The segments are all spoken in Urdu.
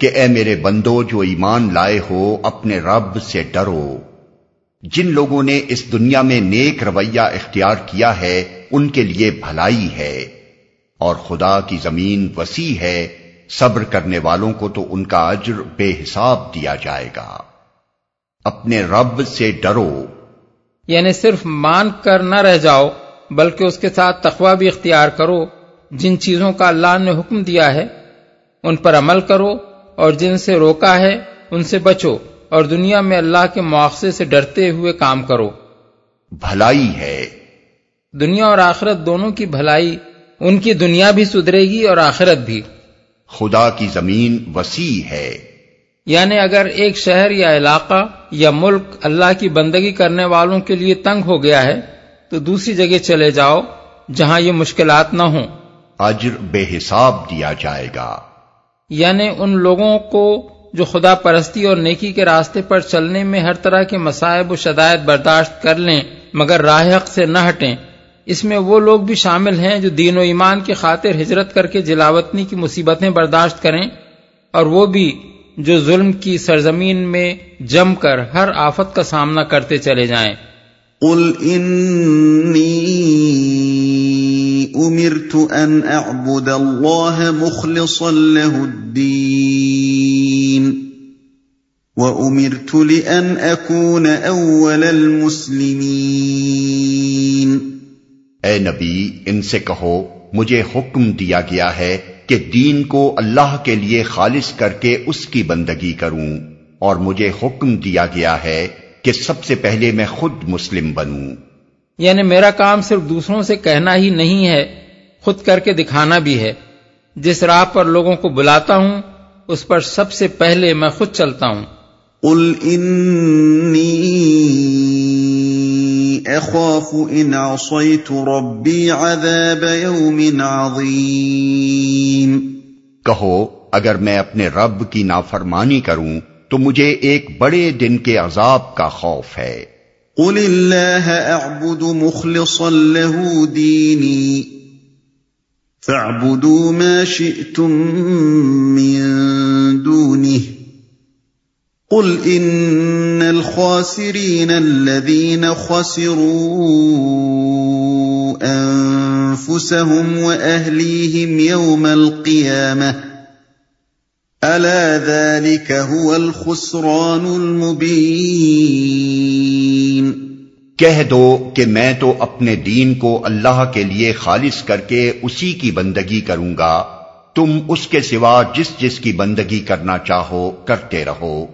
کہ اے میرے بندو جو ایمان لائے ہو، اپنے رب سے ڈرو۔ جن لوگوں نے اس دنیا میں نیک رویہ اختیار کیا ہے، ان کے لیے بھلائی ہے۔ اور خدا کی زمین وسیع ہے، صبر کرنے والوں کو تو ان کا اجر بے حساب دیا جائے گا۔ اپنے رب سے ڈرو۔ یعنی صرف مان کر نہ رہ جاؤ، بلکہ اس کے ساتھ تخوہ بھی اختیار کرو۔ جن چیزوں کا اللہ نے حکم دیا ہے، ان پر عمل کرو۔ اور جن سے روکا ہے ان سے بچو اور دنیا میں اللہ کے مواخذے سے ڈرتے ہوئے کام کرو۔ بھلائی ہے۔ دنیا اور آخرت دونوں کی بھلائی ان کی دنیا بھی سدھرے گی اور آخرت بھی۔ خدا کی زمین وسیع ہے۔ یعنی اگر ایک شہر یا علاقہ یا ملک اللہ کی بندگی کرنے والوں کے لیے تنگ ہو گیا ہے تو دوسری جگہ چلے جاؤ جہاں یہ مشکلات نہ ہوں۔ اجر بے حساب دیا جائے گا۔ یعنی ان لوگوں کو جو خدا پرستی اور نیکی کے راستے پر چلنے میں ہر طرح کے مسائب و شدائد برداشت کر لیں، مگر راہ حق سے نہ ہٹیں۔ اس میں وہ لوگ بھی شامل ہیں جو دین و ایمان کی خاطر ہجرت کر کے جلاوطنی کی مصیبتیں برداشت کریں، اور وہ بھی جو ظلم کی سرزمین میں جم کر ہر آفت کا سامنا کرتے چلے جائیں۔ قل انی امرت ان اعبد اللہ مخلصا له الدین وامرت لان اکون اول المسلمین اے نبی، ان سے کہو، مجھے حکم دیا گیا ہے کہ دین کو اللہ کے لیے خالص کر کے اس کی بندگی کروں، اور مجھے حکم دیا گیا ہے کہ سب سے پہلے میں خود مسلم بنوں۔ یعنی میرا کام صرف دوسروں سے کہنا ہی نہیں ہے خود کر کے دکھانا بھی ہے۔ جس راہ پر لوگوں کو بلاتا ہوں اس پر سب سے پہلے میں خود چلتا ہوں۔ قل انی اخاف ان عصیت ربی عذاب یوم عظیم کہو اگر میں اپنے رب کی نافرمانی کروں تو مجھے ایک بڑے دن کے عذاب کا خوف ہے۔ قل اللہ اعبد مخلصا له دینی فاعبدوا ما شئتم من دونه قل ان الخاسرين الذين خسروا انفسهم واهليهم يوم القيامه الا ذلك هو الخسران المبين کہہ دو کہ میں تو اپنے دین کو اللہ کے لیے خالص کر کے اسی کی بندگی کروں گا۔ تم اس کے سوا جس جس کی بندگی کرنا چاہو، کرتے رہو۔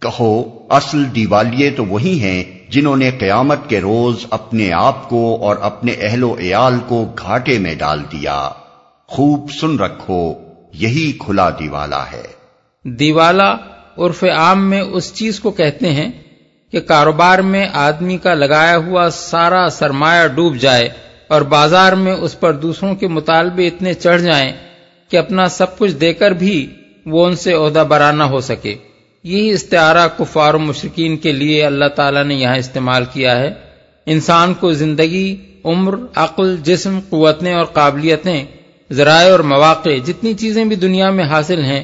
کہو، اصل دیوالیے تو وہی ہیں جنہوں نے قیامت کے روز اپنے آپ کو اور اپنے اہل و عیال کو گھاٹے میں ڈال دیا۔ خوب سن رکھو۔ یہی کھلا دیوالا ہے۔ دیوالا عرف عام میں اس چیز کو کہتے ہیں کہ کاروبار میں آدمی کا لگایا ہوا سارا سرمایہ ڈوب جائے اور بازار میں اس پر دوسروں کے مطالبے اتنے چڑھ جائیں کہ اپنا سب کچھ دے کر بھی وہ ان سے عہدہ برانہ ہو سکے۔ یہی استعارہ کفار و مشرقین کے لیے اللہ تعالیٰ نے یہاں استعمال کیا ہے۔ انسان کو زندگی، عمر، عقل، جسم، قوتیں اور قابلیتیں ذرائع اور مواقع جتنی چیزیں بھی دنیا میں حاصل ہیں،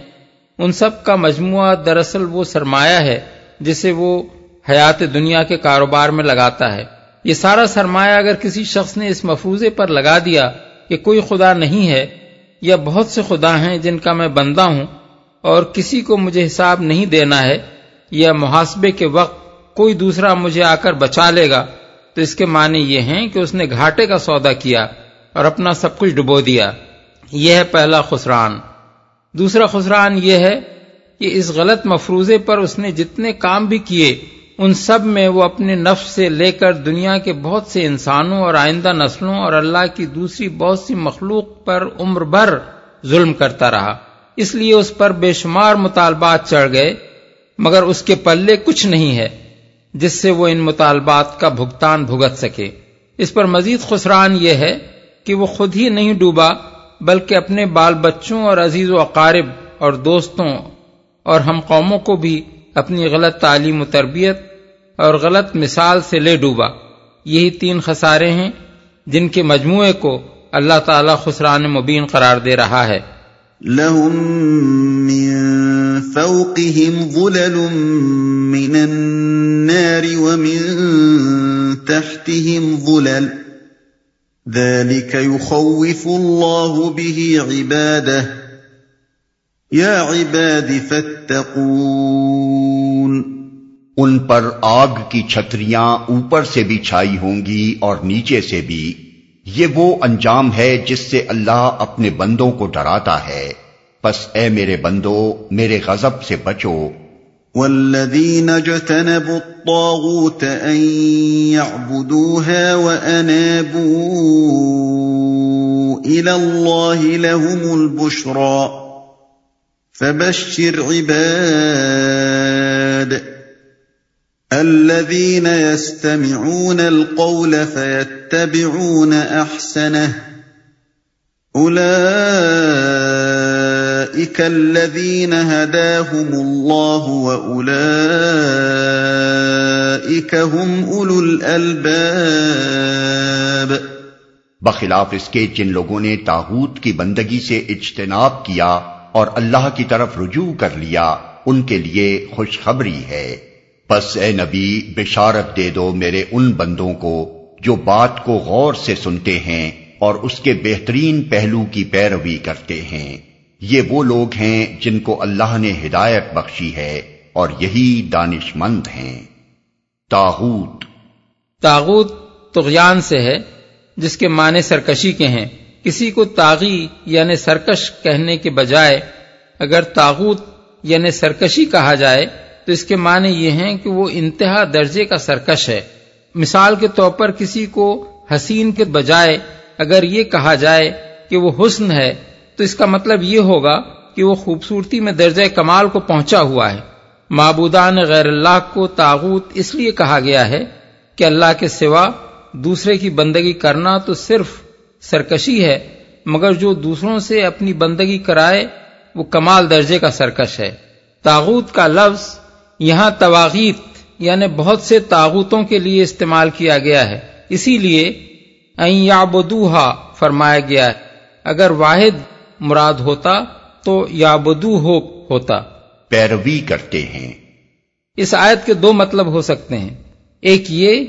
ان سب کا مجموعہ دراصل وہ سرمایہ ہے جسے وہ حیات دنیا کے کاروبار میں لگاتا ہے۔ یہ سارا سرمایہ اگر کسی شخص نے اس مفروضے پر لگا دیا کہ کوئی خدا نہیں ہے یا بہت سے خدا ہیں جن کا میں بندہ ہوں اور کسی کو مجھے حساب نہیں دینا ہے یا محاسبے کے وقت کوئی دوسرا مجھے آ کر بچا لے گا، تو اس کے معنی یہ ہیں کہ اس نے گھاٹے کا سودا کیا اور اپنا سب کچھ ڈبو دیا۔ یہ ہے پہلا خسران۔ دوسرا خسران یہ ہے کہ اس غلط مفروضے پر اس نے جتنے کام بھی کیے، ان سب میں وہ اپنے نفس سے لے کر دنیا کے بہت سے انسانوں اور آئندہ نسلوں اور اللہ کی دوسری بہت سی مخلوق پر عمر بھر ظلم کرتا رہا۔ اس لیے اس پر بے شمار مطالبات چڑھ گئے، مگر اس کے پلے کچھ نہیں ہے، جس سے وہ ان مطالبات کا بھگتان بھگت سکے۔ اس پر مزید خسران یہ ہے کہ وہ خود ہی نہیں ڈوبا بلکہ اپنے بال بچوں اور عزیز و اقارب اور دوستوں اور ہم قوموں کو بھی اپنی غلط تعلیم و تربیت اور غلط مثال سے لے ڈوبا۔ یہی تین خسارے ہیں جن کے مجموعے کو اللہ تعالی خسران مبین قرار دے رہا ہے۔ لهم من فوقهم ظلل من النار ومن تحتهم ظلل ذلك يخوف الله به عباده. يا عباد فاتقون. ان پر آگ کی چھتریاں اوپر سے بھی چھائی ہوں گی اور نیچے سے بھی. یہ وہ انجام ہے جس سے اللہ اپنے بندوں کو ڈراتا ہے. پس اے میرے بندو، میرے غضب سے بچو والذین جتنبوا الطاغوت ان يعبدوها وانابوا الى الله لهم البشرى فبشر عباد الذين يستمعون القول فيتبعون احسنه اولئك الذين هداهم الله واولئك هم اولو الالباب بخلاف اس کے جن لوگوں نے تاغوت کی بندگی سے اجتناب کیا اور اللہ کی طرف رجوع کر لیا، ان کے لیے خوشخبری ہے۔ پس اے نبی، بشارت دے دو میرے ان بندوں کو جو بات کو غور سے سنتے ہیں اور اس کے بہترین پہلو کی پیروی کرتے ہیں۔ یہ وہ لوگ ہیں جن کو اللہ نے ہدایت بخشی ہے اور یہی دانش مند ہیں۔ تاغوت تاغوت تغیان سے ہے، جس کے معنی سرکشی کے ہیں۔ کسی کو تاغی یعنی سرکش کہنے کے بجائے اگر تاغوت یعنی سرکشی کہا جائے، تو اس کے معنی یہ ہیں کہ وہ انتہا درجے کا سرکش ہے۔ مثال کے طور پر کسی کو حسین کے بجائے اگر یہ کہا جائے کہ وہ حسن ہے تو اس کا مطلب یہ ہوگا کہ وہ خوبصورتی میں درجہ کمال کو پہنچا ہوا ہے۔ معبودان غیر اللہ کو تاغوت اس لیے کہا گیا ہے کہ اللہ کے سوا دوسرے کی بندگی کرنا تو صرف سرکشی ہے، مگر جو دوسروں سے اپنی بندگی کرائے، وہ کمال درجے کا سرکش ہے۔ تاغوت کا لفظ یہاں تواغیت یعنی بہت سے تاغوتوں کے لیے استعمال کیا گیا ہے۔ اسی لیے یابدوہا فرمایا گیا ہے۔ اگر واحد مراد ہوتا تو یابدو ہو ہوتا۔ پیروی کرتے ہیں۔ اس آیت کے دو مطلب ہو سکتے ہیں۔ ایک یہ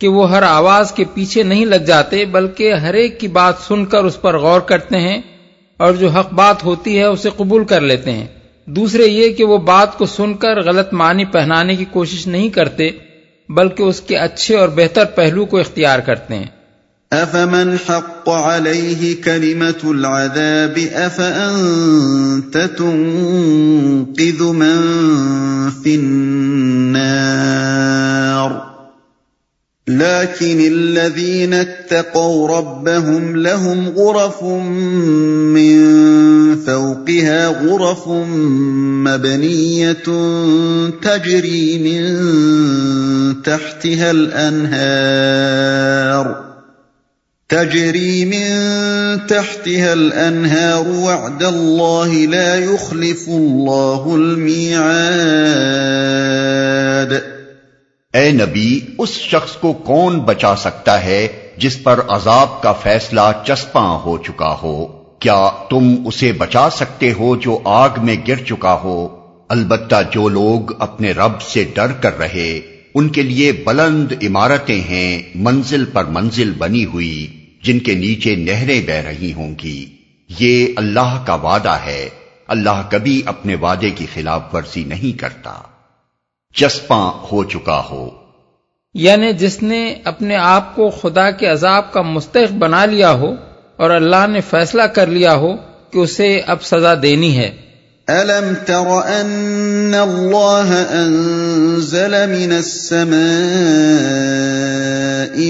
کہ وہ ہر آواز کے پیچھے نہیں لگ جاتے بلکہ ہر ایک کی بات سن کر اس پر غور کرتے ہیں اور جو حق بات ہوتی ہے اسے قبول کر لیتے ہیں۔ دوسرے یہ کہ وہ بات کو سن کر غلط معنی پہنانے کی کوشش نہیں کرتے بلکہ اس کے اچھے اور بہتر پہلو کو اختیار کرتے ہیں۔ افمن حق عليه كلمة العذاب افانت تنقذ من في النار لكن الذين اتقوا ربهم لهم غرف من فوقها غرف مبنية تجري من تحتها الأنهار تجري من تحتها الأنهار وعد الله لا يخلف الله الميعاد. اے نبی، اس شخص کو کون بچا سکتا ہے جس پر عذاب کا فیصلہ چسپاں ہو چکا ہو؟ کیا تم اسے بچا سکتے ہو جو آگ میں گر چکا ہو؟ البتہ جو لوگ اپنے رب سے ڈر کر رہے، ان کے لیے بلند عمارتیں ہیں، منزل پر منزل بنی ہوئی۔ جن کے نیچے نہریں بہ رہی ہوں گی۔ یہ اللہ کا وعدہ ہے۔ اللہ کبھی اپنے وعدے کی خلاف ورزی نہیں کرتا۔ چسپاں ہو چکا ہو۔ یعنی جس نے اپنے آپ کو خدا کے عذاب کا مستحق بنا لیا ہو اور اللہ نے فیصلہ کر لیا ہو کہ اسے اب سزا دینی ہے۔ أَلَمْ تَرَ أَنَّ اللَّهَ أَنزَلَ مِنَ السَّمَاءِ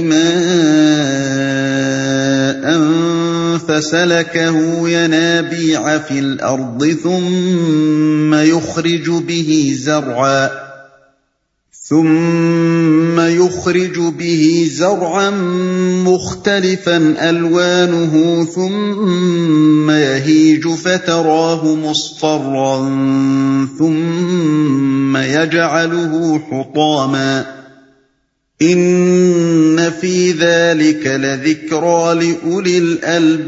مَاءً فَسَلَكَهُ يَنَابِيعَ فِي الْأَرْضِ ثُمَّ يُخْرِجُ بِهِ زَرْعًا ثم يخرج به زرعا مختلفا ألوانه ثم يهيج فتراه مصفرا ثم يجعله حطاما ان فی ذلك لذکرى لأولی الالباب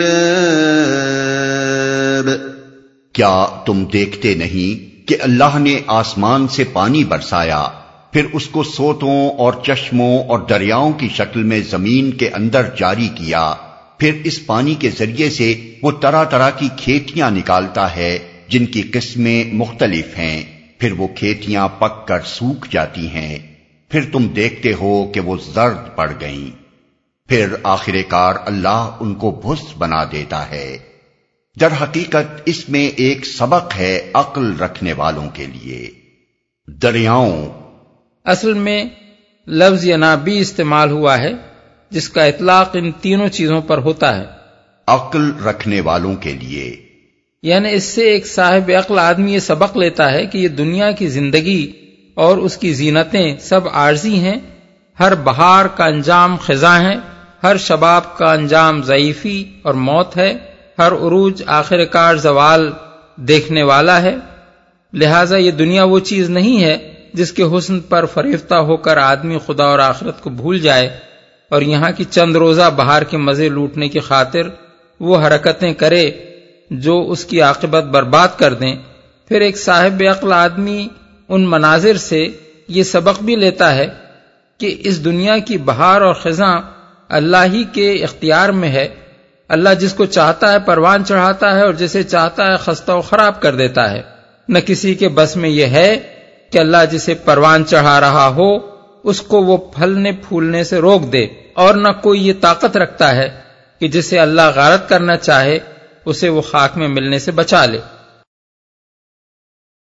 کیا تم دیکھتے نہیں کہ اللہ نے آسمان سے پانی برسایا؟ پھر اس کو سوتوں اور چشموں اور دریاؤں کی شکل میں زمین کے اندر جاری کیا۔ پھر اس پانی کے ذریعے سے وہ طرح طرح کی کھیتیاں نکالتا ہے جن کی قسمیں مختلف ہیں۔ پھر وہ کھیتیاں پک کر سوکھ جاتی ہیں۔ پھر تم دیکھتے ہو کہ وہ زرد پڑ گئیں۔ پھر آخر کار اللہ ان کو بھس بنا دیتا ہے۔ در حقیقت اس میں ایک سبق ہے عقل رکھنے والوں کے لیے۔ دریاؤں اصل میں لفظ یا نابی استعمال ہوا ہے جس کا اطلاق ان تینوں چیزوں پر ہوتا ہے۔ عقل رکھنے والوں کے لیے۔ یعنی اس سے ایک صاحب عقل آدمی یہ سبق لیتا ہے کہ یہ دنیا کی زندگی اور اس کی زینتیں سب عارضی ہیں ہر بہار کا انجام خزاں ہے ہر شباب کا انجام ضعیفی اور موت ہے ہر عروج آخر کار زوال دیکھنے والا ہے۔ لہذا یہ دنیا وہ چیز نہیں ہے جس کے حسن پر فریفتہ ہو کر آدمی خدا اور آخرت کو بھول جائے اور یہاں کی چند روزہ بہار کے مزے لوٹنے کی خاطر وہ حرکتیں کرے جو اس کی عاقبت برباد کر دیں۔ پھر ایک صاحب عقل آدمی ان مناظر سے یہ سبق بھی لیتا ہے کہ اس دنیا کی بہار اور خزاں اللہ ہی کے اختیار میں ہے۔ اللہ جس کو چاہتا ہے پروان چڑھاتا ہے اور جسے چاہتا ہے خستہ و خراب کر دیتا ہے۔ نہ کسی کے بس میں یہ ہے کہ اللہ جسے پروان چڑھا رہا ہو، اس کو وہ پھلنے پھولنے سے روک دے۔ اور نہ کوئی یہ طاقت رکھتا ہے کہ جسے اللہ غارت کرنا چاہے، اسے وہ خاک میں ملنے سے بچا لے۔